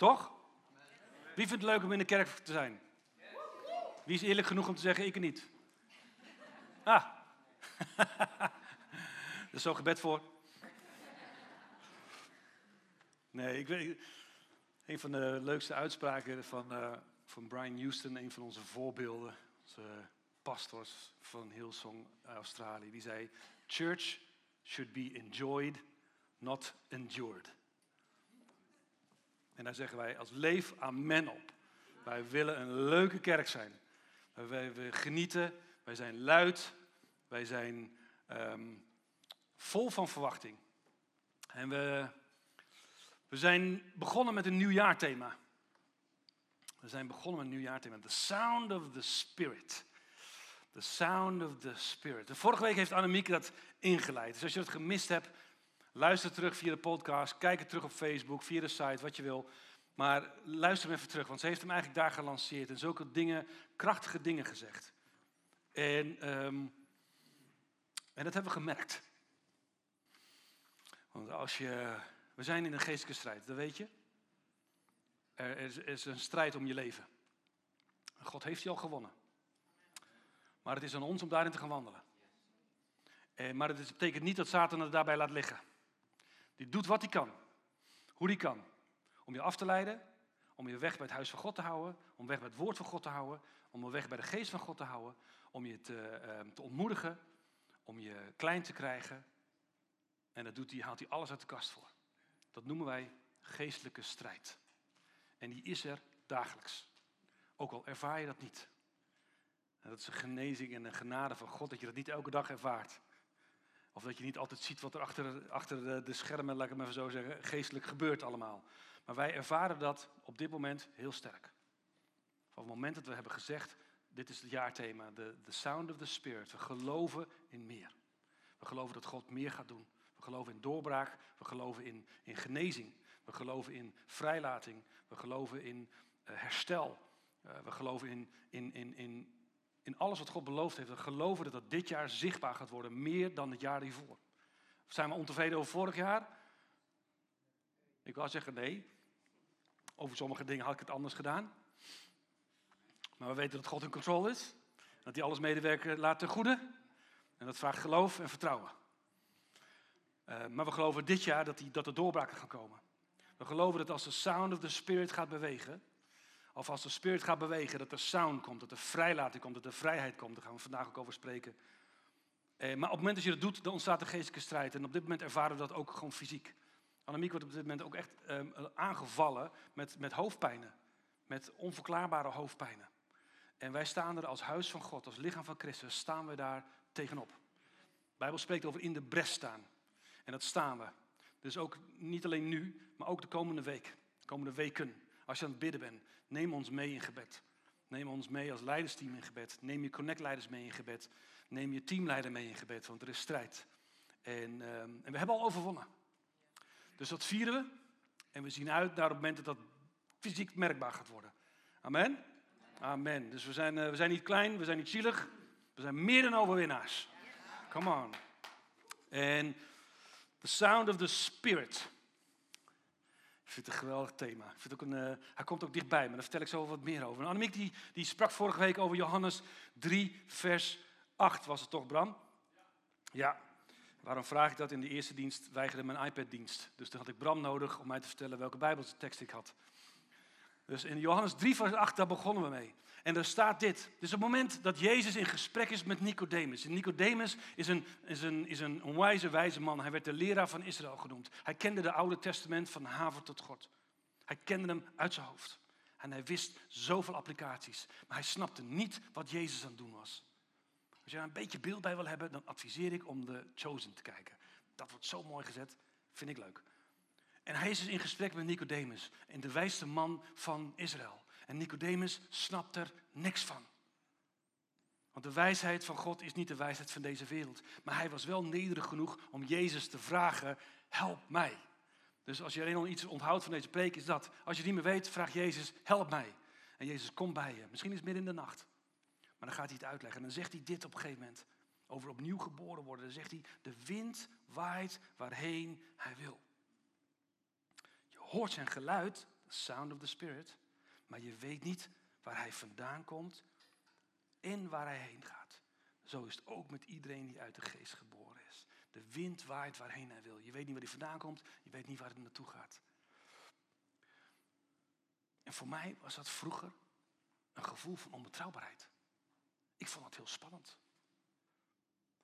Toch? Wie vindt het leuk om in de kerk te zijn? Wie is eerlijk genoeg om te zeggen, ik niet? Ah. er is zo gebed voor. Nee, ik weet, een van de leukste uitspraken van, uh, van Brian Houston, een van onze voorbeelden, onze pastors van Hillsong Australië, die zei: Church should be enjoyed, not endured. En daar zeggen wij als leef amen op. Wij willen een leuke kerk zijn. Wij, we genieten, wij zijn luid, wij zijn um, vol van verwachting. En we, we zijn begonnen met een nieuwjaarthema. We zijn begonnen met een nieuwjaarthema. The Sound of the Spirit. The Sound of the Spirit. De vorige week heeft Annemieke dat ingeleid. Dus als je het gemist hebt, luister terug via de podcast, kijk het terug op Facebook, via de site, wat je wil. Maar luister hem even terug, want ze heeft hem eigenlijk daar gelanceerd en zulke dingen, krachtige dingen gezegd. En, um, en dat hebben we gemerkt. Want als je, we zijn in een geestelijke strijd, dat weet je. Er is, is een strijd om je leven. God heeft je al gewonnen. Maar het is aan ons om daarin te gaan wandelen. Maar het betekent niet dat Satan het daarbij laat liggen. Die doet wat hij kan. Hoe hij kan. Om je af te leiden. Om je weg bij het huis van God te houden. Om weg bij het woord van God te houden. Om je weg bij de geest van God te houden. Om je te, uh, te ontmoedigen. Om je klein te krijgen. En dat doet hij, haalt hij alles uit de kast voor. Dat noemen wij geestelijke strijd. En die is er dagelijks. Ook al ervaar je dat niet. En dat is een genezing en een genade van God dat je dat niet elke dag ervaart. Of dat je niet altijd ziet wat er achter, achter de, schermen, laat ik het maar zo zeggen, geestelijk gebeurt allemaal. Maar wij ervaren dat op dit moment heel sterk. Van het moment dat we hebben gezegd, dit is het jaarthema, the, the sound of the spirit. We geloven in meer. We geloven dat God meer gaat doen. We geloven in doorbraak. We geloven in, in genezing. We geloven in vrijlating. We geloven in uh, herstel. Uh, we geloven in, in, in, in in alles wat God beloofd heeft. We geloven dat dat dit jaar zichtbaar gaat worden, meer dan het jaar hiervoor. Zijn we ontevreden over vorig jaar? Ik wou zeggen nee. Over sommige dingen had ik het anders gedaan. Maar we weten dat God in controle is. Dat hij alles medewerken laat ten goede. En dat vraagt geloof en vertrouwen. Uh, maar we geloven dit jaar dat, die, dat er doorbraken gaan komen. We geloven dat als de sound of the spirit gaat bewegen, of als de spirit gaat bewegen, dat er sound komt, dat er vrijlating komt, dat er vrijheid komt. Daar gaan we vandaag ook over spreken. Eh, maar op het moment dat je dat doet, dan ontstaat de geestelijke strijd. En op dit moment ervaren we dat ook gewoon fysiek. Annemiek wordt op dit moment ook echt eh, aangevallen met, met hoofdpijnen. Met onverklaarbare hoofdpijnen. En wij staan er als huis van God, als lichaam van Christus, staan we daar tegenop. De Bijbel spreekt over in de bres staan. En dat staan we. Dus ook niet alleen nu, maar ook de komende week. De komende weken. Als je aan het bidden bent, neem ons mee in gebed. Neem ons mee als leidersteam in gebed. Neem je connectleiders mee in gebed. Neem je teamleider mee in gebed, want er is strijd. En, ehm, en we hebben al overwonnen. Dus dat vieren we. En we zien uit naar het moment dat dat fysiek merkbaar gaat worden. Amen? Amen. Dus we zijn, uh, we zijn niet klein, we zijn niet zielig. We zijn meer dan overwinnaars. Come on. En the sound of the spirit. Ik vind het een geweldig thema. Ik vind ook een, uh, hij komt ook dichtbij, maar daar vertel ik zo wat meer over. Annemiek die, die sprak vorige week over Johannes 3, vers 8. Was het toch, Bram? Ja. Waarom vraag ik dat? In de eerste dienst weigerde mijn iPad-dienst. Dus toen had ik Bram nodig om mij te vertellen welke Bijbelse tekst ik had. Dus in Johannes 3, vers 8, daar begonnen we mee. En daar staat dit. Dus het moment dat Jezus in gesprek is met Nicodemus. En Nicodemus is een, is, een, is een onwijze wijze man. Hij werd de leraar van Israël genoemd. Hij kende de Oude Testament van haver tot God. Hij kende hem uit zijn hoofd. En hij wist zoveel applicaties. Maar hij snapte niet wat Jezus aan het doen was. Als je daar een beetje beeld bij wil hebben, dan adviseer ik om de Chosen te kijken. Dat wordt zo mooi gezet. Vind ik leuk. En hij is dus in gesprek met Nicodemus, en de wijste man van Israël. En Nicodemus snapt er niks van. Want de wijsheid van God is niet de wijsheid van deze wereld. Maar hij was wel nederig genoeg om Jezus te vragen, help mij. Dus als je alleen al iets onthoudt van deze preek, is dat. Als je het niet meer weet, vraag Jezus, help mij. En Jezus komt bij je. Misschien is het midden in de nacht. Maar dan gaat hij het uitleggen. En dan zegt hij dit op een gegeven moment. Over opnieuw geboren worden. Dan zegt hij, de wind waait waarheen hij wil hoort zijn geluid, sound of the Spirit. Maar je weet niet waar hij vandaan komt en waar hij heen gaat. Zo is het ook met iedereen die uit de geest geboren is. De wind waait waarheen hij wil. Je weet niet waar hij vandaan komt, je weet niet waar het naartoe gaat. En voor mij was dat vroeger een gevoel van onbetrouwbaarheid. Ik vond dat heel spannend.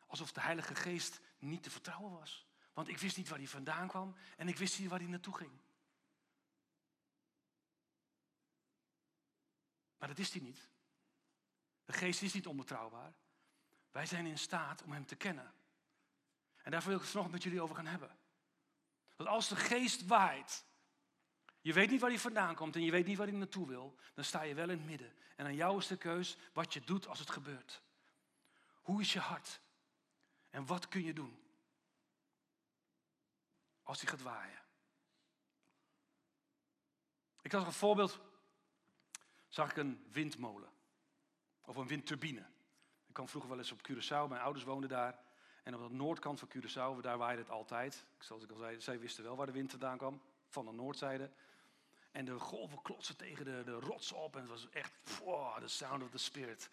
Alsof de Heilige Geest niet te vertrouwen was. Want ik wist niet waar hij vandaan kwam en ik wist niet waar hij naartoe ging. Maar dat is hij niet. De geest is niet onbetrouwbaar. Wij zijn in staat om hem te kennen. En daar wil ik het vanochtend met jullie over gaan hebben. Dat als de geest waait, je weet niet waar hij vandaan komt en je weet niet waar hij naartoe wil, dan sta je wel in het midden. En aan jou is de keus wat je doet als het gebeurt. Hoe is je hart? En wat kun je doen? Als hij gaat waaien. Ik had een voorbeeld, zag ik een windmolen. Of een windturbine. Ik kwam vroeger wel eens op Curaçao, mijn ouders woonden daar. En op de noordkant van Curaçao, daar waaide het altijd. Zoals ik al zei, zij wisten wel waar de wind vandaan kwam, van de noordzijde. En de golven klotsen tegen de, de rots op. En het was echt, wow, the sound of the spirit.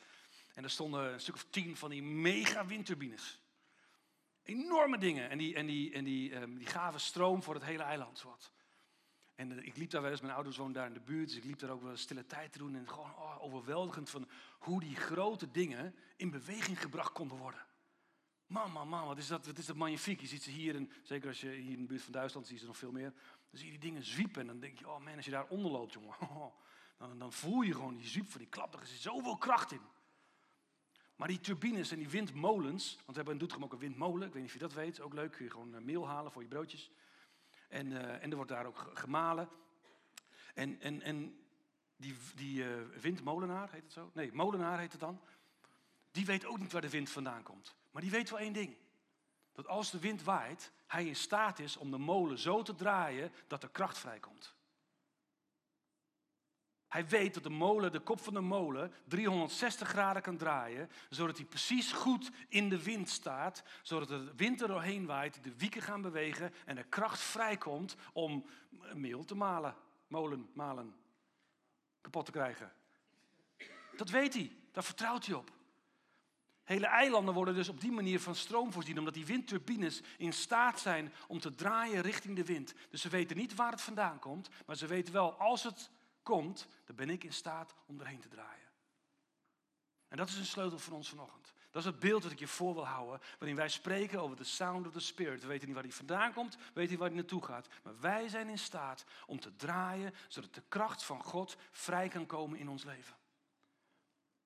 En er stonden een stuk of tien van die mega windturbines. Enorme dingen. En die, en die, en die, um, die gaven stroom voor het hele eiland. Zowat. En uh, ik liep daar wel eens, mijn ouders woonden daar in de buurt. Dus ik liep daar ook wel stille tijd te doen. En gewoon oh, overweldigend van hoe die grote dingen in beweging gebracht konden worden. Man, man, wat is dat, wat is dat magnifiek. Je ziet ze hier, en zeker als je hier in de buurt van Duitsland, zie je ze nog veel meer. Dan zie je die dingen zwiepen en dan denk je, oh man, als je daar onder loopt, jongen. Dan, dan voel je gewoon die zwiep van die klap, er zit zoveel kracht in. Maar die turbines en die windmolens, want we hebben in Doetinchem ook een windmolen, ik weet niet of je dat weet, ook leuk, kun je gewoon eh, meel halen voor je broodjes. En, uh, en er wordt daar ook gemalen. En, en, en die, die windmolenaar, heet het zo? Nee, molenaar heet het dan. Die weet ook niet waar de wind vandaan komt. Maar die weet wel één ding. Dat als de wind waait, hij in staat is om de molen zo te draaien dat er kracht vrijkomt. Hij weet dat de molen, de kop van de molen, 360 graden kan draaien, zodat hij precies goed in de wind staat, zodat de wind er doorheen waait, de wieken gaan bewegen en er kracht vrijkomt om meel te malen, molen, malen, kapot te krijgen. Dat weet hij, daar vertrouwt hij op. Hele eilanden worden dus op die manier van stroom voorzien, omdat die windturbines in staat zijn om te draaien richting de wind. Dus ze weten niet waar het vandaan komt, maar ze weten wel, als het komt, dan ben ik in staat om erheen te draaien. En dat is een sleutel voor ons vanochtend. Dat is het beeld dat ik je voor wil houden, waarin wij spreken over de sound of the spirit. We weten niet waar die vandaan komt, we weten niet waar die naartoe gaat. Maar wij zijn in staat om te draaien, zodat de kracht van God vrij kan komen in ons leven.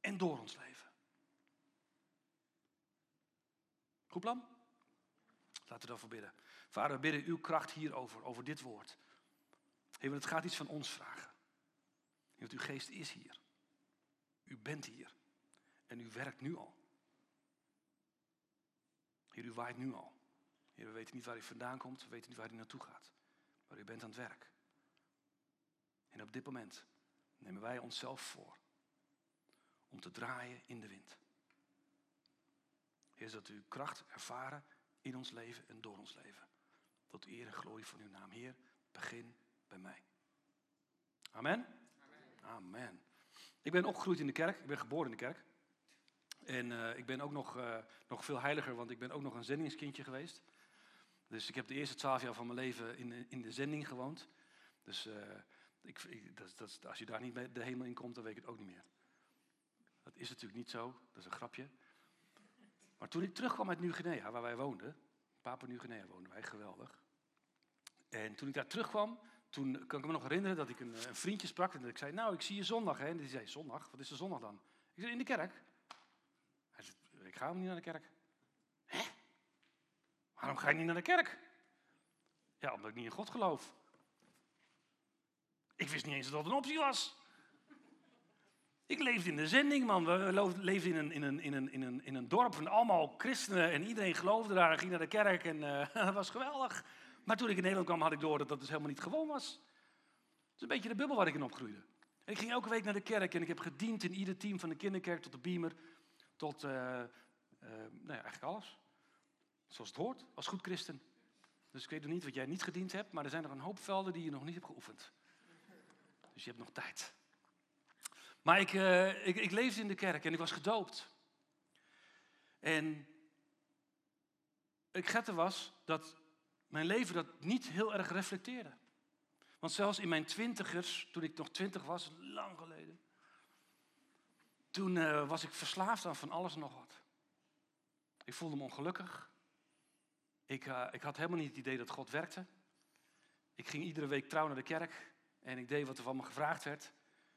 En door ons leven. Goed plan? Laten we daarvoor bidden. Vader, we bidden uw kracht hierover, over dit woord. Heer, het gaat iets van ons vragen. Want uw geest is hier. U bent hier. En u werkt nu al. Heer, u waait nu al. Heer, we weten niet waar u vandaan komt, we weten niet waar u naartoe gaat. Maar u bent aan het werk. En op dit moment nemen wij onszelf voor om te draaien in de wind. Heer, dat u kracht ervaren in ons leven en door ons leven. Tot eer en glorie van uw naam. Heer, begin bij mij. Amen? Amen. Ik ben opgegroeid in de kerk. Ik ben geboren in de kerk. En uh, ik ben ook nog, uh, nog veel heiliger, want ik ben ook nog een zendingskindje geweest. Dus ik heb de eerste twaalf jaar van mijn leven in, in de zending gewoond. Dus ik, dat, dat, als je daar niet bij de hemel in komt, dan weet ik het ook niet meer. Dat is natuurlijk niet zo, dat is een grapje. Maar toen ik terugkwam uit Nieuw-Guinea, waar wij woonden, Papua Nieuw-Guinea woonden wij, geweldig. En toen ik daar terugkwam, toen kan ik me nog herinneren dat ik een, een vriendje sprak en dat ik zei, nou, ik zie je zondag. Hè? En die zei, zondag? Wat is de zondag dan? Ik zei, in de kerk. Hij zei, ik ga hem niet naar de kerk. Hè? Waarom ga je niet naar de kerk? Ja, omdat ik niet in God geloof. Ik wist niet eens dat dat een optie was. Ik leefde in de zending, man. We leefden in een, in een, in een, in een, in een dorp van allemaal christenen en iedereen geloofde daar en ging naar de kerk en uh, dat was geweldig. Maar toen ik in Nederland kwam, had ik door dat dat dus helemaal niet gewoon was. Het is een beetje de bubbel waar ik in opgroeide. En ik ging elke week naar de kerk en ik heb gediend in ieder team van de kinderkerk tot de beamer, tot uh, uh, nou ja, eigenlijk alles. Zoals het hoort, als goed christen. Dus ik weet nog niet wat jij niet gediend hebt, maar er zijn nog een hoop velden die je nog niet hebt geoefend. dus je hebt nog tijd. Maar ik, uh, ik, ik leefde in de kerk en ik was gedoopt. En het gette was dat mijn leven dat niet heel erg reflecteerde. Want zelfs in mijn twintigers, toen ik nog twintig was, lang geleden, toen uh, was ik verslaafd aan van alles en nog wat. Ik voelde me ongelukkig. Ik, uh, ik had helemaal niet het idee dat God werkte. Ik ging iedere week trouw naar de kerk en ik deed wat er van me gevraagd werd.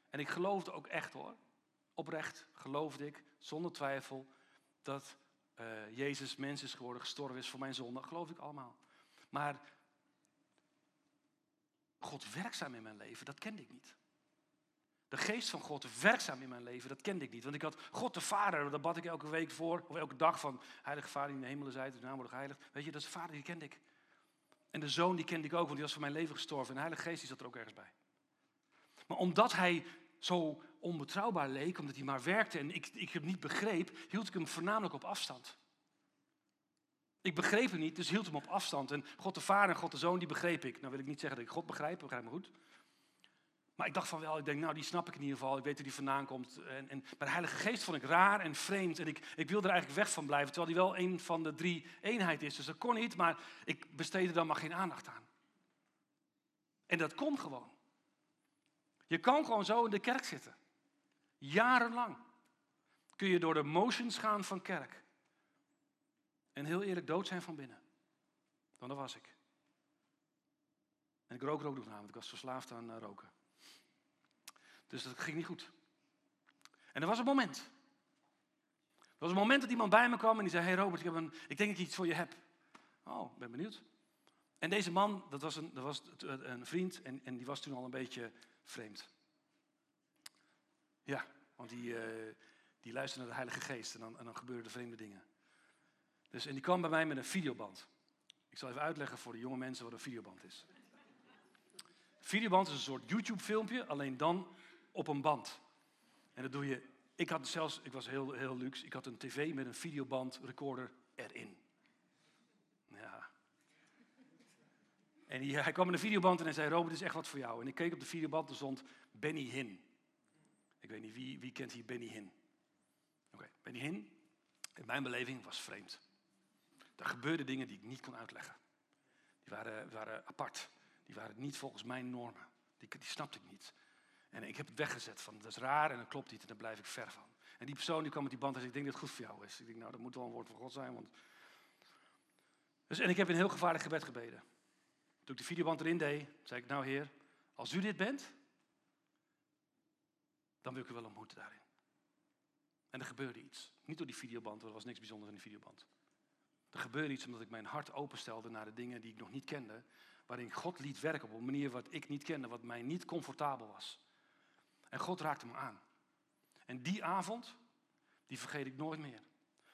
En ik geloofde ook echt hoor. Oprecht geloofde ik, zonder twijfel, dat uh, Jezus mens is geworden, gestorven is voor mijn zonde. Dat geloof ik allemaal. Maar God werkzaam in mijn leven, dat kende ik niet. De geest van God werkzaam in mijn leven, dat kende ik niet. Want ik had God de Vader, daar bad ik elke week voor, of elke dag van, Heilige Vader in de hemelen zijt, de naam wordt heilig. Weet je, dat is de Vader, die kende ik. En de Zoon, die kende ik ook, want die was voor mijn leven gestorven. En de Heilige Geest, die zat er ook ergens bij. Maar omdat hij zo onbetrouwbaar leek, omdat hij maar werkte en ik, ik hem niet begreep, hield ik hem voornamelijk op afstand. Ik begreep hem niet, dus hield hem op afstand. En God de Vader en God de Zoon, die begreep ik. Nou wil ik niet zeggen dat ik God begrijp, begrijp me goed. Maar ik dacht van wel, ik denk, nou die snap ik in ieder geval. Ik weet hoe die vandaan komt. En, en, maar de Heilige Geest vond ik raar en vreemd. En ik, ik wilde er eigenlijk weg van blijven. Terwijl die wel een van de drie eenheid is. Dus dat kon niet, maar ik besteedde dan maar geen aandacht aan. En dat kon gewoon. Je kan gewoon zo in de kerk zitten. Jarenlang. Kun je door de motions gaan van kerk. En heel eerlijk dood zijn van binnen. Dan dat was ik. En ik rook ook nog namelijk. Ik was verslaafd aan eh, roken. Dus dat ging niet goed. En er was een moment. Er was een moment dat iemand bij me kwam en die zei: Hey Robert, ik, heb een, ik denk dat ik iets voor je heb. Oh, ben benieuwd. En deze man, dat was een, dat was een vriend en, en die was toen al een beetje vreemd. Ja, want die, uh, die luisterde naar de Heilige Geest en dan, en dan gebeurden vreemde dingen. Dus, en die kwam bij mij met een videoband. Ik zal even uitleggen voor de jonge mensen wat een videoband is. videoband is een soort YouTube-filmpje, alleen dan op een band. En dat doe je. Ik had zelfs, ik was heel, heel luxe, ik had een tv met een videoband recorder erin. Ja. En hij, kwam met een videoband en hij zei: Robert, dit is echt wat voor jou. En ik keek op de videoband en stond Benny Hinn. Ik weet niet wie, wie kent hier Benny Hinn. Oké, Benny Hinn, in mijn beleving, was vreemd. Er gebeurden dingen die ik niet kon uitleggen. Die waren, waren apart. Die waren niet volgens mijn normen. Die, die snapte ik niet. En ik heb het weggezet van, dat is raar en dat klopt niet en daar blijf ik ver van. En die persoon die kwam met die band en zei, ik denk dat het goed voor jou is. Ik denk, nou, dat moet wel een woord van God zijn. Want... Dus, en ik heb een heel gevaarlijk gebed gebeden. Toen ik de videoband erin deed, zei ik, nou heer, als u dit bent, dan wil ik u wel ontmoeten daarin. En er gebeurde iets. Niet door die videoband, er was niks bijzonders in die videoband. Er gebeurde iets omdat ik mijn hart openstelde naar de dingen die ik nog niet kende. Waarin God liet werken op een manier wat ik niet kende, wat mij niet comfortabel was. En God raakte me aan. En die avond, die vergeet ik nooit meer.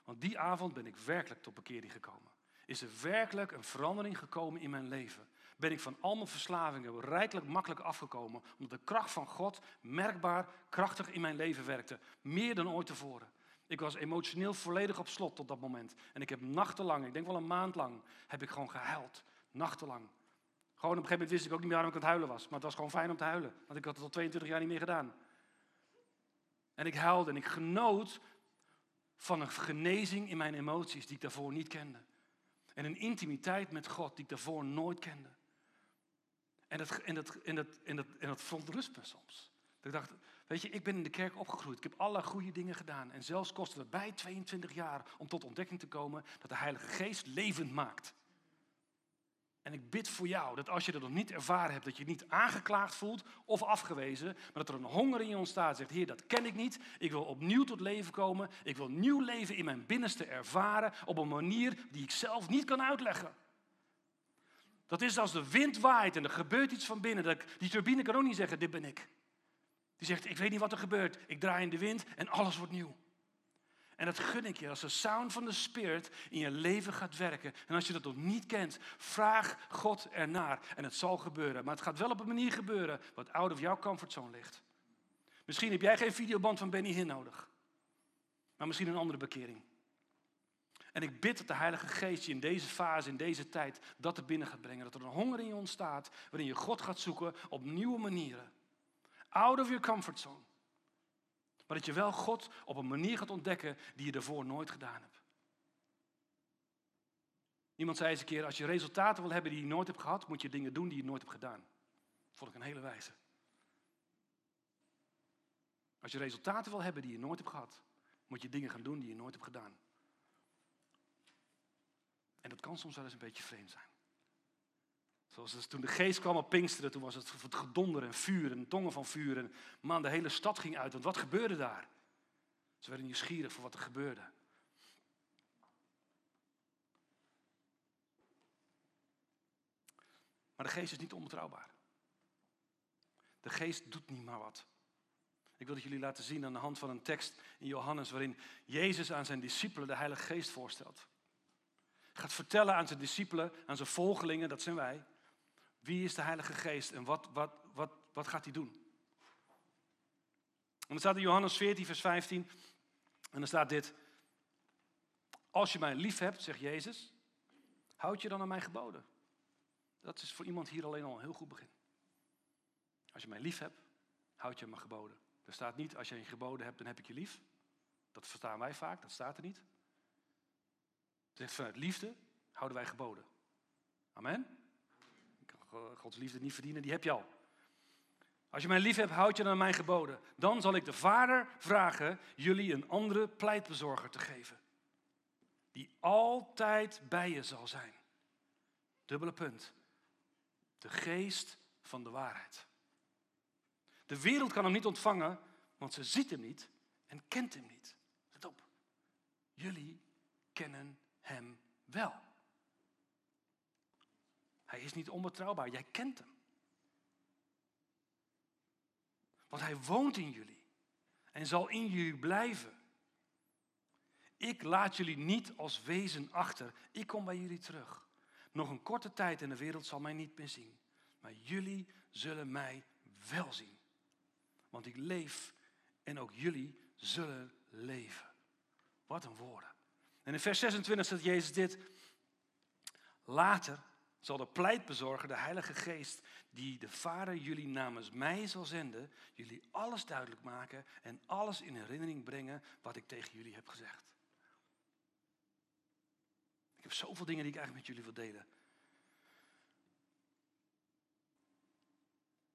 Want die avond ben ik werkelijk tot bekering gekomen. Is er werkelijk een verandering gekomen in mijn leven? Ben ik van al mijn verslavingen rijkelijk makkelijk afgekomen, omdat de kracht van God merkbaar krachtig in mijn leven werkte. Meer dan ooit tevoren. Ik was emotioneel volledig op slot tot dat moment. En ik heb nachtenlang, ik denk wel een maand lang, heb ik gewoon gehuild. Nachtenlang. Gewoon op een gegeven moment wist ik ook niet meer waarom ik aan het huilen was. Maar het was gewoon fijn om te huilen. Want ik had het al 22 jaar niet meer gedaan. En ik huilde en ik genoot van een genezing in mijn emoties die ik daarvoor niet kende. En een intimiteit met God die ik daarvoor nooit kende. En dat, en dat, en dat, en dat, en dat verontrust me soms. ik dacht, weet je, ik ben in de kerk opgegroeid. Ik heb alle goede dingen gedaan. En zelfs kostte het bij 22 jaar om tot ontdekking te komen dat de Heilige Geest levend maakt. En ik bid voor jou dat als je dat nog niet ervaren hebt, dat je niet aangeklaagd voelt of afgewezen, maar dat er een honger in je ontstaat. Zegt, Heer, dat ken ik niet. Ik wil opnieuw tot leven komen. Ik wil nieuw leven in mijn binnenste ervaren op een manier die ik zelf niet kan uitleggen. Dat is als de wind waait en er gebeurt iets van binnen. Die turbine kan ook niet zeggen, dit ben ik. Die zegt, ik weet niet wat er gebeurt. Ik draai in de wind en alles wordt nieuw. En dat gun ik je als de sound van de Spirit in je leven gaat werken. En als je dat nog niet kent, vraag God ernaar. En het zal gebeuren. Maar het gaat wel op een manier gebeuren wat out of jouw comfortzone ligt. Misschien heb jij geen videoband van Benny Hinn nodig. Maar misschien een andere bekering. En ik bid dat de Heilige Geest je in deze fase, in deze tijd, dat er binnen gaat brengen. Dat er een honger in je ontstaat, waarin je God gaat zoeken op nieuwe manieren. Out of your comfort zone. Maar dat je wel God op een manier gaat ontdekken die je daarvoor nooit gedaan hebt. Iemand zei eens een keer, als je resultaten wil hebben die je nooit hebt gehad, moet je dingen doen die je nooit hebt gedaan. Dat vond ik een hele wijze. Als je resultaten wil hebben die je nooit hebt gehad, moet je dingen gaan doen die je nooit hebt gedaan. En dat kan soms wel eens een beetje vreemd zijn. Zoals toen de geest kwam op Pinksteren, toen was het, het gedonder en vuur en tongen van vuur. En man, de hele stad ging uit, want wat gebeurde daar? Ze werden nieuwsgierig voor wat er gebeurde. Maar de geest is niet onbetrouwbaar. De geest doet niet maar wat. Ik wil dat jullie laten zien aan de hand van een tekst in Johannes waarin Jezus aan zijn discipelen de Heilige Geest voorstelt. Gaat vertellen aan zijn discipelen, aan zijn volgelingen, dat zijn wij. Wie is de Heilige Geest en wat, wat, wat, wat gaat hij doen? En dan staat in Johannes 14, vers 15. En dan staat dit. Als je mij lief hebt, zegt Jezus, houd je dan aan mijn geboden. Dat is voor iemand hier alleen al een heel goed begin. Als je mij lief hebt, houd je aan mijn geboden. Er staat niet, als je een geboden hebt, dan heb ik je lief. Dat verstaan wij vaak, dat staat er niet. Het zegt vanuit liefde houden wij geboden. Amen. Gods liefde niet verdienen, die heb je al. Als je mij lief hebt, houd je dan mijn geboden. Dan zal ik de Vader vragen jullie een andere pleitbezorger te geven. Die altijd bij je zal zijn. Dubbele punt. De geest van de waarheid. De wereld kan hem niet ontvangen, want ze ziet hem niet en kent hem niet. Let op. Jullie kennen hem wel. Hij is niet onbetrouwbaar, jij kent hem. Want hij woont in jullie en zal in jullie blijven. Ik laat jullie niet als wezen achter. Ik kom bij jullie terug. Nog een korte tijd en de wereld zal mij niet meer zien. Maar jullie zullen mij wel zien. Want ik leef en ook jullie zullen leven. Wat een woorden. En in vers 26 zegt Jezus dit. Later zal de pleitbezorger, de Heilige Geest, die de Vader jullie namens mij zal zenden, jullie alles duidelijk maken en alles in herinnering brengen wat ik tegen jullie heb gezegd. Ik heb zoveel dingen die ik eigenlijk met jullie wil delen.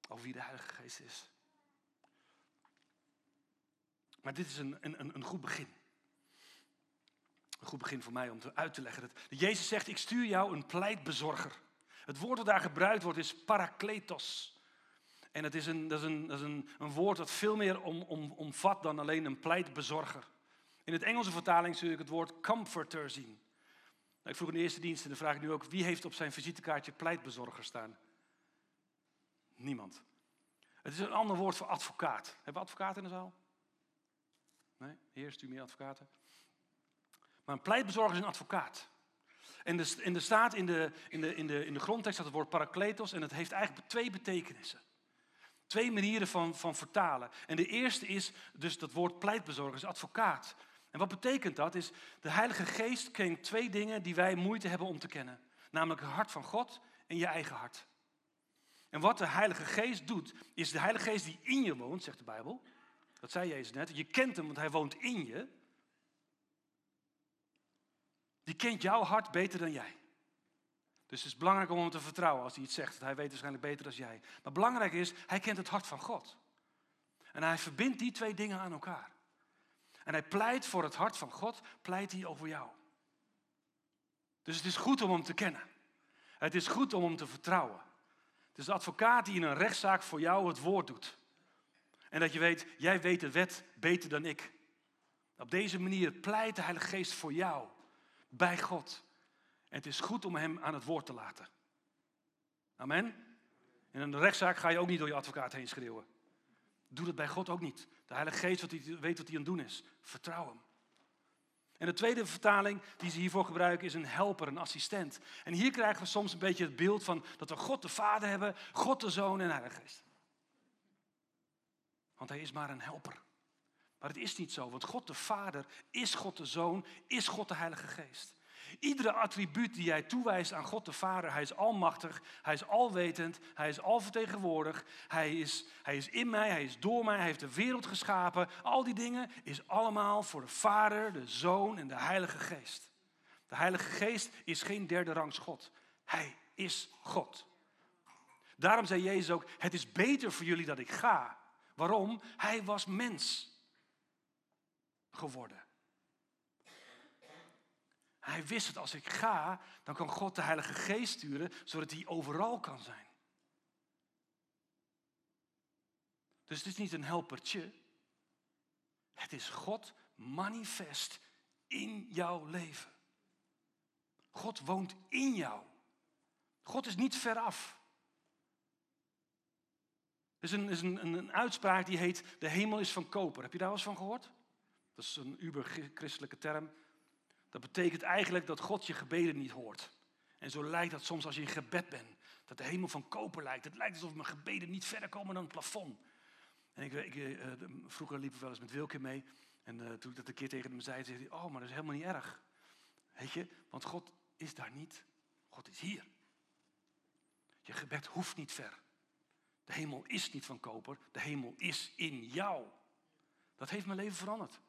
Over wie de Heilige Geest is. Maar dit is een, een, een goed begin. Een goed begin voor mij om te uit te leggen. Dat Jezus zegt, ik stuur jou een pleitbezorger. Het woord dat daar gebruikt wordt is parakletos. En het is een, dat is een, dat is een, woord dat veel meer om, om, omvat dan alleen een pleitbezorger. In het Engelse vertaling zul je het woord comforter zien. Nou, ik vroeg in de eerste dienst en dan vraag ik nu ook, wie heeft op zijn visitekaartje pleitbezorger staan? Niemand. Het is een ander woord voor advocaat. Hebben we advocaten in de zaal? Nee? Heer, stuur meer advocaten. Maar een pleitbezorger is een advocaat. En er, er staat in de, in, de, in, de, in de grondtekst dat het woord parakletos en het heeft eigenlijk twee betekenissen. Twee manieren van, van vertalen. En de eerste is dus dat woord pleitbezorger, advocaat. En wat betekent dat? Is de Heilige Geest kent twee dingen die wij moeite hebben om te kennen. Namelijk het hart van God en je eigen hart. En wat de Heilige Geest doet, is de Heilige Geest die in je woont, zegt de Bijbel. Dat zei Jezus net. Je kent hem, want hij woont in je. Die kent jouw hart beter dan jij. Dus het is belangrijk om hem te vertrouwen als hij iets zegt. Hij weet waarschijnlijk beter dan jij. Maar belangrijk is, hij kent het hart van God. En hij verbindt die twee dingen aan elkaar. En hij pleit voor het hart van God, pleit hij over jou. Dus het is goed om hem te kennen. Het is goed om hem te vertrouwen. Het is de advocaat die in een rechtszaak voor jou het woord doet. En dat je weet, jij weet de wet beter dan ik. Op deze manier pleit de Heilige Geest voor jou, bij God. En het is goed om hem aan het woord te laten. Amen. In een rechtszaak ga je ook niet door je advocaat heen schreeuwen. Doe dat bij God ook niet. De Heilige Geest weet wat hij aan het doen is. Vertrouw hem. En de tweede vertaling die ze hiervoor gebruiken is een helper, een assistent. En hier krijgen we soms een beetje het beeld van dat we God de Vader hebben, God de Zoon en Heilige Geest. Want hij is maar een helper. Maar het is niet zo, want God de Vader is God de Zoon, is God de Heilige Geest. Iedere attribuut die jij toewijst aan God de Vader, hij is almachtig, hij is alwetend, hij is alvertegenwoordig, hij is, hij is in mij, hij is door mij, hij heeft de wereld geschapen. Al die dingen is allemaal voor de Vader, de Zoon en de Heilige Geest. De Heilige Geest is geen derde rangs God. Hij is God. Daarom zei Jezus ook, het is beter voor jullie dat ik ga. Waarom? Hij was mens geworden. Hij wist dat als ik ga, dan kan God de Heilige Geest sturen, zodat hij overal kan zijn. Dus het is niet een helpertje. Het is God manifest in jouw leven. God woont in jou. God is niet veraf. Er is, een, is een, een, uitspraak die heet: De hemel is van koper. Heb je daar wel eens van gehoord? Dat is een uber-christelijke term. Dat betekent eigenlijk dat God je gebeden niet hoort. En zo lijkt dat soms als je in gebed bent. Dat de hemel van koper lijkt. Het lijkt alsof mijn gebeden niet verder komen dan het plafond. En ik, ik uh, vroeger liep ik wel eens met Wilke mee. En uh, toen ik dat een keer tegen hem zei, zei hij: Oh, maar dat is helemaal niet erg. Weet je, want God is daar niet. God is hier. Je gebed hoeft niet ver. De hemel is niet van koper, de hemel is in jou. Dat heeft mijn leven veranderd.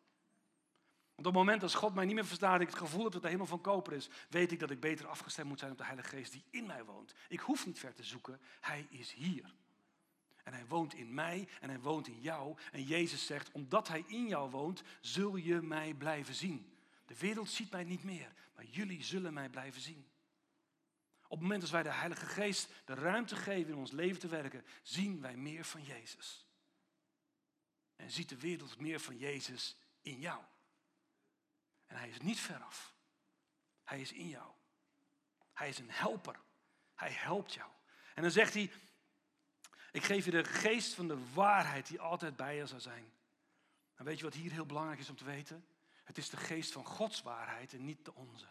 Want op het moment dat God mij niet meer verstaat, ik het gevoel heb dat de hemel van koper is, weet ik dat ik beter afgestemd moet zijn op de Heilige Geest die in mij woont. Ik hoef niet ver te zoeken, Hij is hier. En Hij woont in mij en Hij woont in jou. En Jezus zegt, omdat Hij in jou woont, zul je mij blijven zien. De wereld ziet mij niet meer, maar jullie zullen mij blijven zien. Op het moment dat wij de Heilige Geest de ruimte geven in ons leven te werken, zien wij meer van Jezus. En ziet de wereld meer van Jezus in jou. En hij is niet veraf. Hij is in jou. Hij is een helper. Hij helpt jou. En dan zegt hij, ik geef je de geest van de waarheid die altijd bij je zal zijn. En weet je wat hier heel belangrijk is om te weten? Het is de geest van Gods waarheid en niet de onze.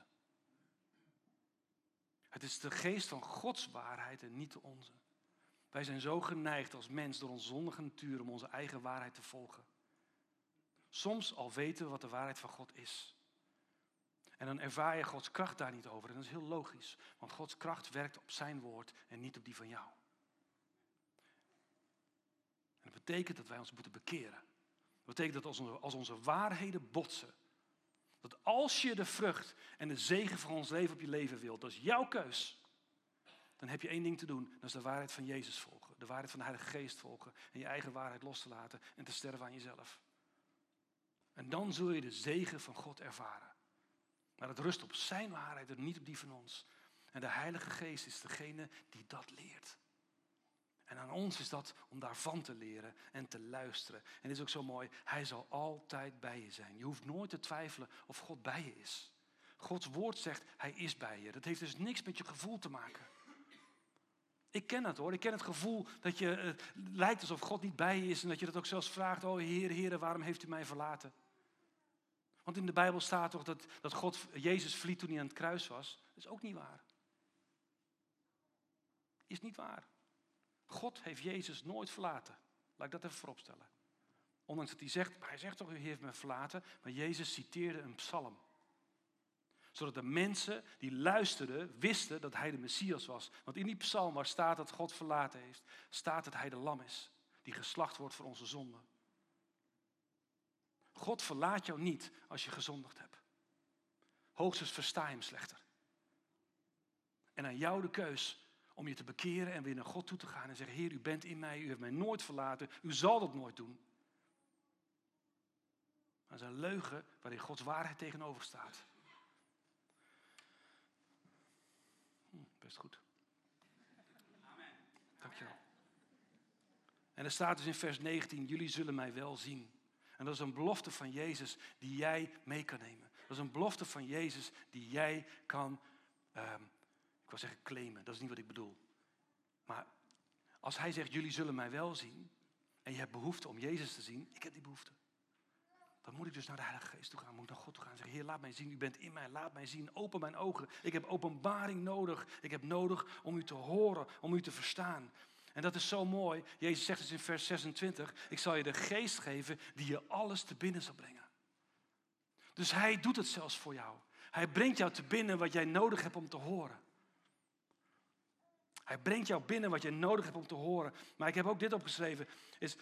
Het is de geest van Gods waarheid en niet de onze. Wij zijn zo geneigd als mens door onze zondige natuur om onze eigen waarheid te volgen. Soms al weten we wat de waarheid van God is. En dan ervaar je Gods kracht daar niet over. En dat is heel logisch, want Gods kracht werkt op zijn woord en niet op die van jou. En dat betekent dat wij ons moeten bekeren. Dat betekent dat als onze, als onze waarheden botsen, dat als je de vrucht en de zegen van ons leven op je leven wilt, dat is jouw keus. Dan heb je één ding te doen, dat is de waarheid van Jezus volgen. De waarheid van de Heilige Geest volgen. En je eigen waarheid los te laten en te sterven aan jezelf. En dan zul je de zegen van God ervaren. Maar het rust op zijn waarheid en niet op die van ons. En de Heilige Geest is degene die dat leert. En aan ons is dat om daarvan te leren en te luisteren. En het is ook zo mooi, Hij zal altijd bij je zijn. Je hoeft nooit te twijfelen of God bij je is. Gods woord zegt, Hij is bij je. Dat heeft dus niks met je gevoel te maken. Ik ken het hoor. Ik ken het gevoel dat je het lijkt alsof God niet bij je is en dat je dat ook zelfs vraagt: Oh Heer, Heer, waarom heeft u mij verlaten? Want in de Bijbel staat toch dat, dat God Jezus verliet toen hij aan het kruis was. Dat is ook niet waar. Is niet waar. God heeft Jezus nooit verlaten. Laat ik dat even vooropstellen. Ondanks dat hij zegt, hij zegt toch, u heeft me verlaten. Maar Jezus citeerde een psalm. Zodat de mensen die luisterden, wisten dat hij de Messias was. Want in die psalm waar staat dat God verlaten heeft, staat dat hij de lam is. Die geslacht wordt voor onze zonden. God verlaat jou niet als je gezondigd hebt. Hoogstens versta je hem slechter. En aan jou de keus om je te bekeren en weer naar God toe te gaan en zeggen: Heer, u bent in mij, u heeft mij nooit verlaten, u zal dat nooit doen. Dat is een leugen waarin Gods waarheid tegenover staat. Hm, best goed. Amen. Dankjewel. En er staat dus in vers 19: Jullie zullen mij wel zien. En dat is een belofte van Jezus die jij mee kan nemen. Dat is een belofte van Jezus die jij kan, um, ik wil zeggen claimen, dat is niet wat ik bedoel. Maar als hij zegt, jullie zullen mij wel zien, en je hebt behoefte om Jezus te zien, ik heb die behoefte. Dan moet ik dus naar de Heilige Geest toe gaan, moet naar God toe gaan en zeggen, Heer, laat mij zien, u bent in mij, laat mij zien, open mijn ogen. Ik heb openbaring nodig, ik heb nodig om u te horen, om u te verstaan. En dat is zo mooi. Jezus zegt dus in vers 26, ik zal je de geest geven die je alles te binnen zal brengen. Dus hij doet het zelfs voor jou. Hij brengt jou te binnen wat jij nodig hebt om te horen. Hij brengt jou binnen wat je nodig hebt om te horen. Maar ik heb ook dit opgeschreven. Is,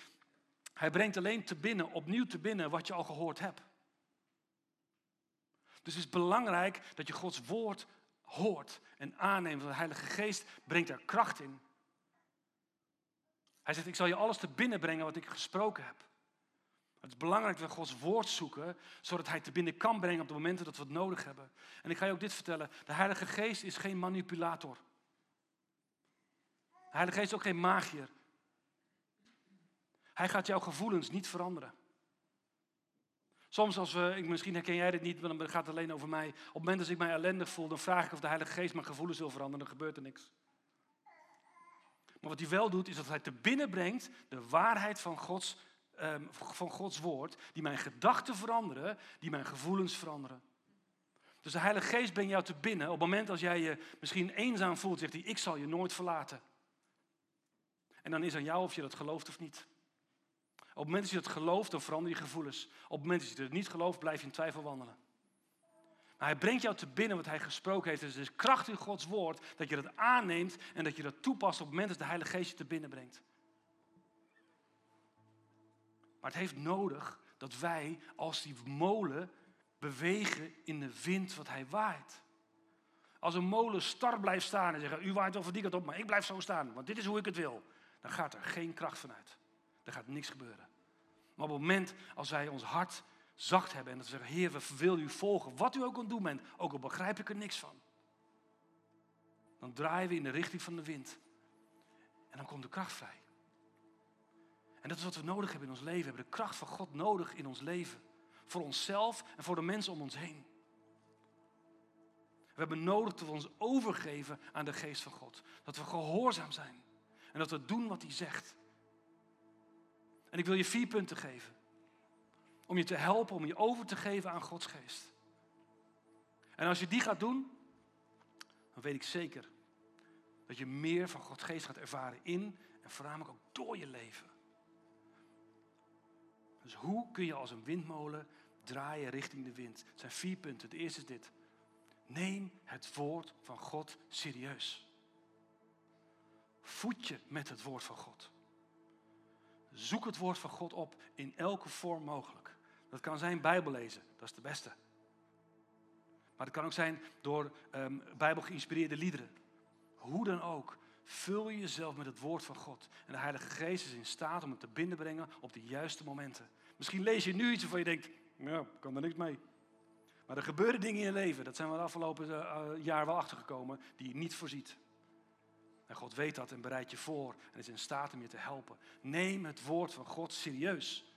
hij brengt alleen te binnen, opnieuw te binnen wat je al gehoord hebt. Dus het is belangrijk dat je Gods woord hoort en aanneemt. Want de Heilige Geest brengt er kracht in. Hij zegt, ik zal je alles te binnen brengen wat ik gesproken heb. Het is belangrijk dat we Gods woord zoeken, zodat Hij te binnen kan brengen op de momenten dat we het nodig hebben. En ik ga je ook dit vertellen, de Heilige Geest is geen manipulator. De Heilige Geest is ook geen magier. Hij gaat jouw gevoelens niet veranderen. Soms als we, misschien herken jij dit niet, maar dan gaat het alleen over mij. Op het moment dat ik mij ellendig voel, dan vraag ik of de Heilige Geest mijn gevoelens wil veranderen. Dan gebeurt er niks. Maar wat hij wel doet, is dat hij te binnen brengt de waarheid van Gods, um, van Gods woord. Die mijn gedachten veranderen, die mijn gevoelens veranderen. Dus de Heilige Geest brengt jou te binnen. Op het moment als jij je misschien eenzaam voelt, zegt hij, ik zal je nooit verlaten. En dan is aan jou of je dat gelooft of niet. Op het moment dat je dat gelooft, dan verander je gevoelens. Op het moment dat je het niet gelooft, blijf je in twijfel wandelen. Maar hij brengt jou te binnen wat hij gesproken heeft. Dus het is kracht in Gods woord dat je dat aanneemt en dat je dat toepast op het moment dat de Heilige Geest je te binnen brengt. Maar het heeft nodig dat wij als die molen bewegen in de wind wat hij waait. Als een molen star blijft staan en zegt, u waait over die kant op, maar ik blijf zo staan, want dit is hoe ik het wil. Dan gaat er geen kracht vanuit. Er gaat niks gebeuren. Maar op het moment als wij ons hart zacht hebben en dat we zeggen, Heer, we willen u volgen, wat u ook aan doen bent, ook al begrijp ik er niks van. Dan draaien we in de richting van de wind. En dan komt de kracht vrij. En dat is wat we nodig hebben in ons leven. We hebben de kracht van God nodig in ons leven. Voor onszelf en voor de mensen om ons heen. We hebben nodig dat we ons overgeven aan de geest van God. Dat we gehoorzaam zijn. En dat we doen wat hij zegt. En ik wil je vier punten geven. Om je te helpen, om je over te geven aan Gods geest. En als je die gaat doen, dan weet ik zeker dat je meer van Gods geest gaat ervaren in en voornamelijk ook door je leven. Dus hoe kun je als een windmolen draaien richting de wind? Het zijn vier punten. Het eerste is dit. Neem het woord van God serieus. Voed je met het woord van God. Zoek het woord van God op in elke vorm mogelijk. Dat kan zijn Bijbel lezen, dat is de beste. Maar het kan ook zijn door um, Bijbel geïnspireerde liederen. Hoe dan ook, vul je jezelf met het woord van God. En de Heilige Geest is in staat om het te binnen brengen op de juiste momenten. Misschien lees je nu iets waarvan je denkt, ja, ik kan er niks mee. Maar er gebeuren dingen in je leven, dat zijn we de afgelopen uh, jaar wel achtergekomen, die je niet voorziet. En God weet dat en bereidt je voor en is in staat om je te helpen. Neem het woord van God serieus.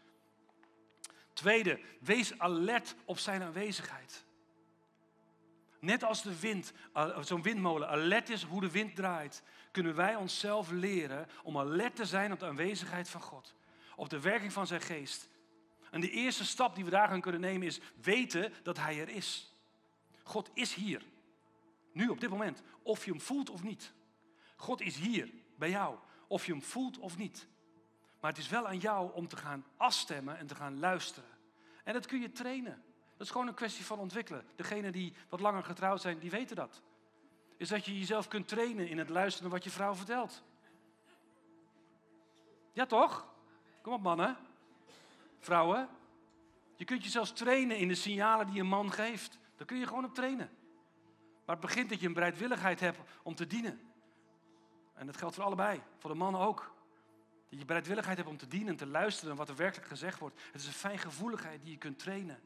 Tweede, wees alert op zijn aanwezigheid. Net als de wind, zo'n windmolen alert is hoe de wind draait, kunnen wij onszelf leren om alert te zijn op de aanwezigheid van God. Op de werking van zijn geest. En de eerste stap die we daar gaan kunnen nemen is weten dat hij er is. God is hier. Nu, op dit moment. Of je hem voelt of niet. God is hier, bij jou, of je hem voelt of niet. Maar het is wel aan jou om te gaan afstemmen en te gaan luisteren. En dat kun je trainen. Dat is gewoon een kwestie van ontwikkelen. Degenen die wat langer getrouwd zijn, die weten dat. Is dat je jezelf kunt trainen in het luisteren wat je vrouw vertelt. Ja toch? Kom op mannen. Vrouwen. Je kunt jezelf trainen in de signalen die een man geeft. Daar kun je gewoon op trainen. Maar het begint dat je een bereidwilligheid hebt om te dienen. En dat geldt voor allebei, voor de mannen ook. Je bereidwilligheid hebt om te dienen en te luisteren wat er werkelijk gezegd wordt. Het is een fijngevoeligheid die je kunt trainen.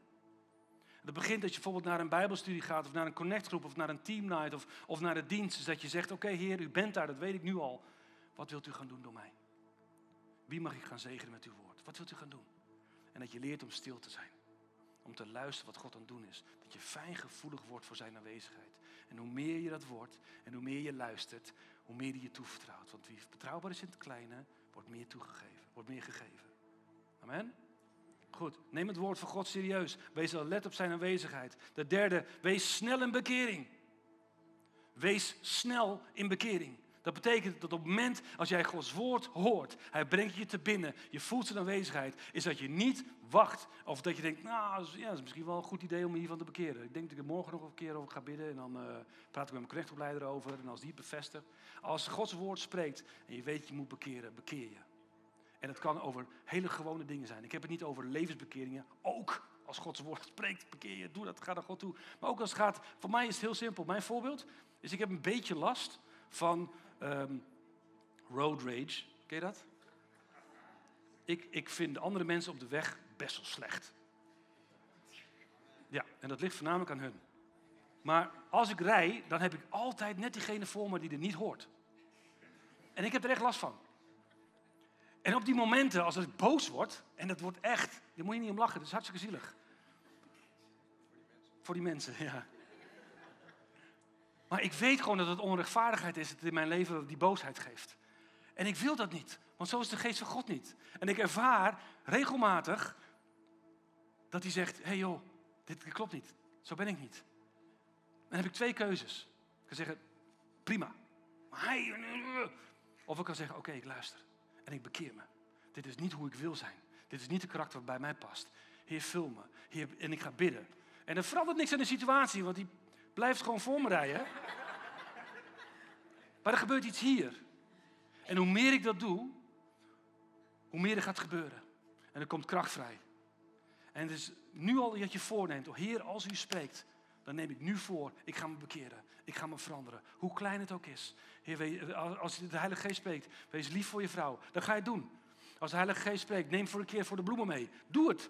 Dat begint dat je bijvoorbeeld naar een bijbelstudie gaat, of naar een connectgroep, of naar een teamnight, of, of naar de dienst. Dus dat je zegt, oké heer, u bent daar, dat weet ik nu al. Wat wilt u gaan doen door mij? Wie mag ik gaan zegenen met uw woord? Wat wilt u gaan doen? En dat je leert om stil te zijn. Om te luisteren wat God aan het doen is. Dat je fijngevoelig wordt voor zijn aanwezigheid. En hoe meer je dat wordt en hoe meer je luistert, hoe meer die je toevertrouwt. Want wie betrouwbaar is in het kleine, wordt meer toegegeven, wordt meer gegeven. Amen? Goed, neem het woord van God serieus. Wees let op zijn aanwezigheid. De derde, wees snel in bekering. Wees snel in bekering. Dat betekent dat op het moment als jij Gods woord hoort, hij brengt je te binnen, je voelt zijn aanwezigheid, is dat je niet wacht of dat je denkt, nou ja, dat is misschien wel een goed idee om hiervan te bekeren. Ik denk dat ik er morgen nog een keer over ga bidden en dan uh, praat ik met mijn knechtopleider over en als die het bevestigt. Als Gods woord spreekt en je weet je moet bekeren, bekeer je. En het kan over hele gewone dingen zijn. Ik heb het niet over levensbekeringen, ook als Gods woord spreekt, bekeer je, doe dat, ga naar God toe. Maar ook als het gaat, voor mij is het heel simpel. Mijn voorbeeld is, ik heb een beetje last van um, road rage. Ken je dat? Ik, ik vind andere mensen op de weg best wel slecht. Ja, en dat ligt voornamelijk aan hun. Maar als ik rij, dan heb ik altijd net diegene voor me die er niet hoort. En ik heb er echt last van. En op die momenten, als ik boos word, en dat wordt echt, daar moet je niet om lachen, dat is hartstikke zielig. Voor die mensen, ja. Maar ik weet gewoon dat het onrechtvaardigheid is dat in mijn leven die boosheid geeft. En ik wil dat niet, want zo is de geest van God niet. En ik ervaar regelmatig dat hij zegt, hé hey joh, dit klopt niet, zo ben ik niet. Dan heb ik twee keuzes. Ik kan zeggen, prima. Of ik kan zeggen, oké, ik luister. En ik bekeer me. Dit is niet hoe ik wil zijn. Dit is niet de karakter wat bij mij past. Heer, vul me. En ik ga bidden. En er verandert niks aan de situatie, want die blijft gewoon voor me rijden. Maar er gebeurt iets hier. En hoe meer ik dat doe, hoe meer er gaat gebeuren. En er komt kracht vrij. En het is nu al dat je voorneemt, oh Heer, als u spreekt, dan neem ik nu voor, ik ga me bekeren. Ik ga me veranderen. Hoe klein het ook is. Heer, als de Heilige Geest spreekt, wees lief voor je vrouw. Dan ga je het doen. Als de Heilige Geest spreekt, neem voor een keer voor de bloemen mee. Doe het.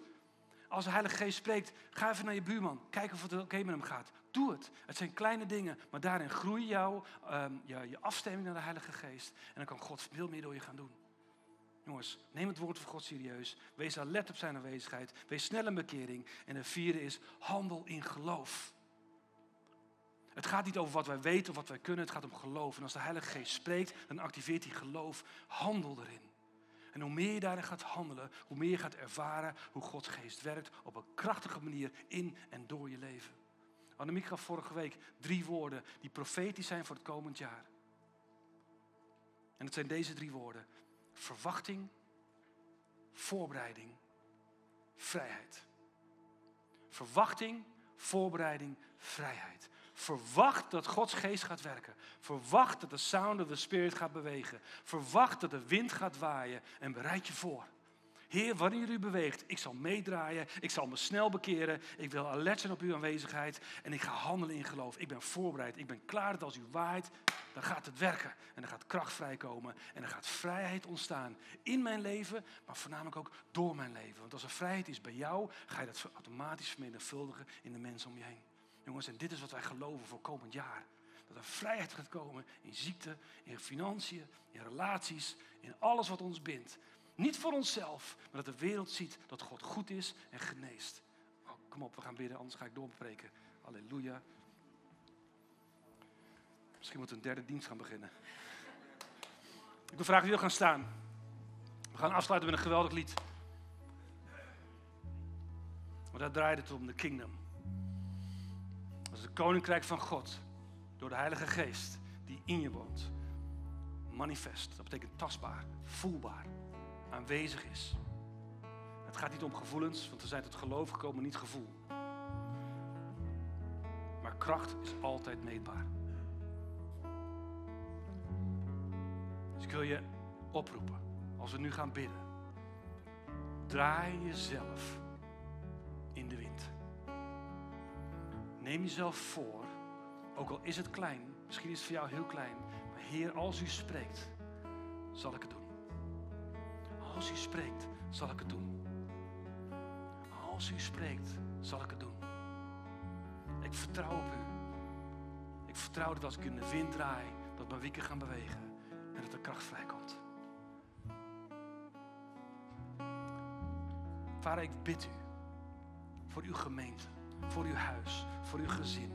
Als de Heilige Geest spreekt, ga even naar je buurman. Kijk of het oké met hem gaat. Doe het. Het zijn kleine dingen, maar daarin groei jouw um, je, je afstemming naar de Heilige Geest. En dan kan God veel meer door je gaan doen. Jongens, neem het woord van God serieus. Wees alert op zijn aanwezigheid. Wees snel in bekering. En de vierde is handel in geloof. Het gaat niet over wat wij weten of wat wij kunnen. Het gaat om geloof. En als de Heilige Geest spreekt, dan activeert hij geloof. Handel erin. En hoe meer je daarin gaat handelen, hoe meer je gaat ervaren hoe Gods geest werkt op een krachtige manier in en door je leven. Annemiek gaf vorige week drie woorden die profetisch zijn voor het komend jaar. En het zijn deze drie woorden. Verwachting, voorbereiding, vrijheid. Verwachting, voorbereiding, vrijheid. Verwacht dat Gods geest gaat werken. Verwacht dat de sound of the Spirit gaat bewegen. Verwacht dat de wind gaat waaien en bereid je voor. Heer, wanneer u beweegt, ik zal meedraaien, ik zal me snel bekeren, ik wil alert zijn op uw aanwezigheid en ik ga handelen in geloof. Ik ben voorbereid, ik ben klaar dat als u waait, dan gaat het werken en dan gaat kracht vrijkomen en dan gaat vrijheid ontstaan in mijn leven, maar voornamelijk ook door mijn leven. Want als er vrijheid is bij jou, ga je dat automatisch vermenigvuldigen in de mensen om je heen. Jongens, en dit is wat wij geloven voor komend jaar. Dat er vrijheid gaat komen in ziekte, in financiën, in relaties, in alles wat ons bindt. Niet voor onszelf, maar dat de wereld ziet dat God goed is en geneest. Oh, kom op, we gaan bidden, anders ga ik doorbreken. Halleluja. Misschien moeten we een derde dienst gaan beginnen. Ik wil vragen wie wil gaan staan. We gaan afsluiten met een geweldig lied. Maar daar draait het om, de kingdom. Is het koninkrijk van God. Door de Heilige Geest die in je woont. Manifest, dat betekent tastbaar, voelbaar aanwezig is. Het gaat niet om gevoelens, want we zijn tot geloof gekomen, niet gevoel. Maar kracht is altijd meetbaar. Dus ik wil je oproepen, als we nu gaan bidden, draai jezelf in de wind. Neem jezelf voor, ook al is het klein, misschien is het voor jou heel klein, maar Heer, als u spreekt, zal ik het doen. Als u spreekt, zal ik het doen. Als u spreekt, zal ik het doen. Ik vertrouw op u. Ik vertrouw dat als ik in de wind draai, dat mijn wieken gaan bewegen en dat er kracht vrijkomt. Vader, ik bid u voor uw gemeente, voor uw huis, voor uw gezin.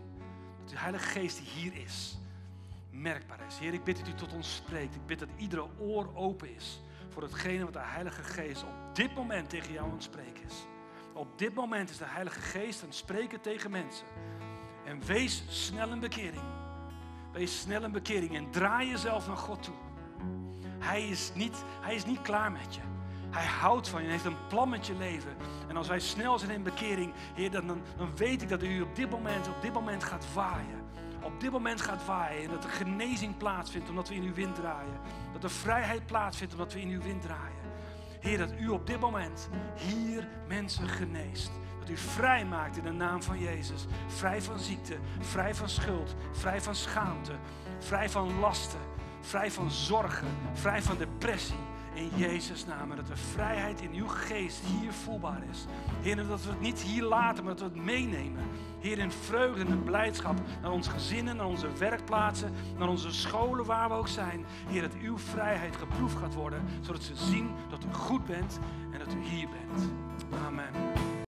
Dat uw Heilige Geest die hier is, merkbaar is. Heer, ik bid dat u tot ons spreekt. Ik bid dat iedere oor open is voor hetgene wat de Heilige Geest op dit moment tegen jou aan het spreken is. Op dit moment is de Heilige Geest aan het spreken tegen mensen. En wees snel in bekering. Wees snel in bekering en draai jezelf naar God toe. Hij is niet, hij is niet klaar met je. Hij houdt van je en heeft een plan met je leven. En als wij snel zijn in bekering, Heer, dan, dan weet ik dat u op dit moment, op dit moment gaat waaien. Op dit moment gaat waaien en dat er genezing plaatsvindt omdat we in uw wind draaien. Dat er vrijheid plaatsvindt omdat we in uw wind draaien. Heer, dat u op dit moment hier mensen geneest. Dat u vrij maakt in de naam van Jezus. Vrij van ziekte, vrij van schuld, vrij van schaamte, vrij van lasten, vrij van zorgen, vrij van depressie. In Jezus' naam. En dat de vrijheid in uw geest hier voelbaar is. Heer, dat we het niet hier laten, maar dat we het meenemen. Heer, in vreugde en blijdschap naar onze gezinnen, naar onze werkplaatsen, naar onze scholen, waar we ook zijn. Heer, dat uw vrijheid geproefd gaat worden, zodat ze zien dat u goed bent en dat u hier bent. Amen.